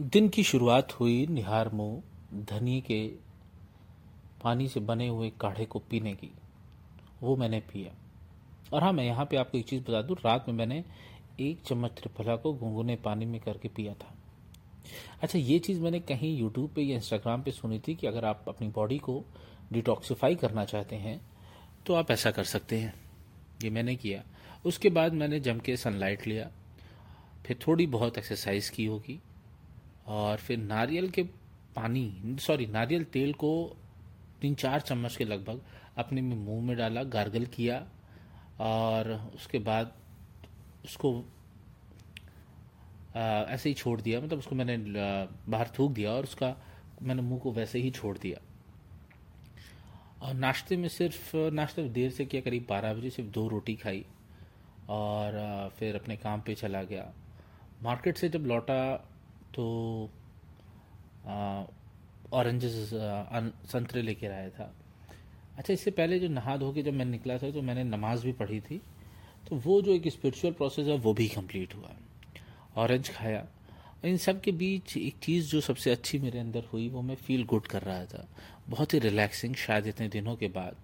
दिन की शुरुआत हुई निहार मुँह धनी के पानी से बने हुए काढ़े को पीने की। वो मैंने पिया। और हाँ मैं यहाँ पे आपको एक चीज़ बता दूँ, रात में मैंने एक चम्मच त्रिफला को गुनगुने पानी में करके पिया था। अच्छा ये चीज़ मैंने कहीं यूट्यूब पे या इंस्टाग्राम पे सुनी थी कि अगर आप अपनी बॉडी को डिटॉक्सिफाई करना चाहते हैं तो आप ऐसा कर सकते हैं। ये मैंने किया। उसके बाद मैंने जम के सनलाइट लिया। फिर थोड़ी बहुत एक्सरसाइज की होगी। और फिर नारियल के पानी सॉरी नारियल तेल को तीन चार चम्मच के लगभग अपने में मुँह में डाला गार्गल किया और उसके बाद उसको आ, ऐसे ही छोड़ दिया। मतलब उसको मैंने बाहर थूक दिया और उसका मैंने मुँह को वैसे ही छोड़ दिया। और नाश्ते में सिर्फ़ नाश्ते देर से किया करीब बारह बजे सिर्फ़ दो रोटी खाई और फिर अपने काम पे चला गया। मार्केट से जब लौटा तो ऑरेंजेस संतरे लेके आया था। अच्छा इससे पहले जो नहा धो के जब मैं निकला था तो मैंने नमाज़ भी पढ़ी थी तो वो जो एक स्पिरिचुअल प्रोसेस है, वो भी कंप्लीट हुआ। ऑरेंज खाया। इन सब के बीच एक चीज़ जो सबसे अच्छी मेरे अंदर हुई, वो मैं फील गुड कर रहा था। बहुत ही रिलैक्सिंग शायद इतने दिनों के बाद।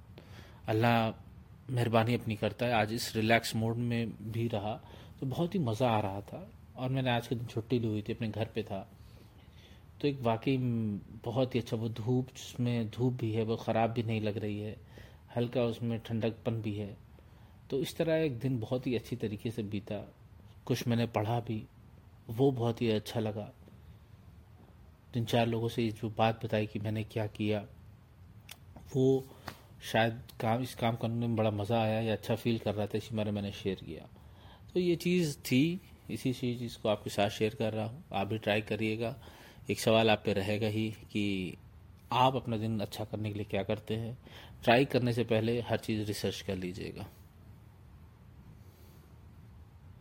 अल्लाह मेहरबानी अपनी करता है। आज इस रिलैक्स मोड में भी रहा तो बहुत ही मज़ा आ रहा था। और मैंने आज के दिन छुट्टी ली हुई थी, अपने घर पे था। तो एक वाकई बहुत ही अच्छा वो धूप जिसमें धूप भी है, वो ख़राब भी नहीं लग रही है, हल्का उसमें ठंडकपन भी है। तो इस तरह एक दिन बहुत ही अच्छी तरीके से बीता। कुछ मैंने पढ़ा भी, वो बहुत ही अच्छा लगा। तीन चार लोगों से जो बात बताई कि मैंने क्या किया, वो शायद काम, इस काम करने में बड़ा मज़ा आया या अच्छा फील कर रहा था, इसी बारे मैंने शेयर किया। तो ये चीज़ थी इसी चीज़ को आपके साथ शेयर कर रहा हूँ। आप भी ट्राई करिएगा। एक सवाल आप पे रहेगा ही कि आप अपना दिन अच्छा करने के लिए क्या करते हैं? ट्राई करने से पहले हर चीज़ रिसर्च कर लीजिएगा।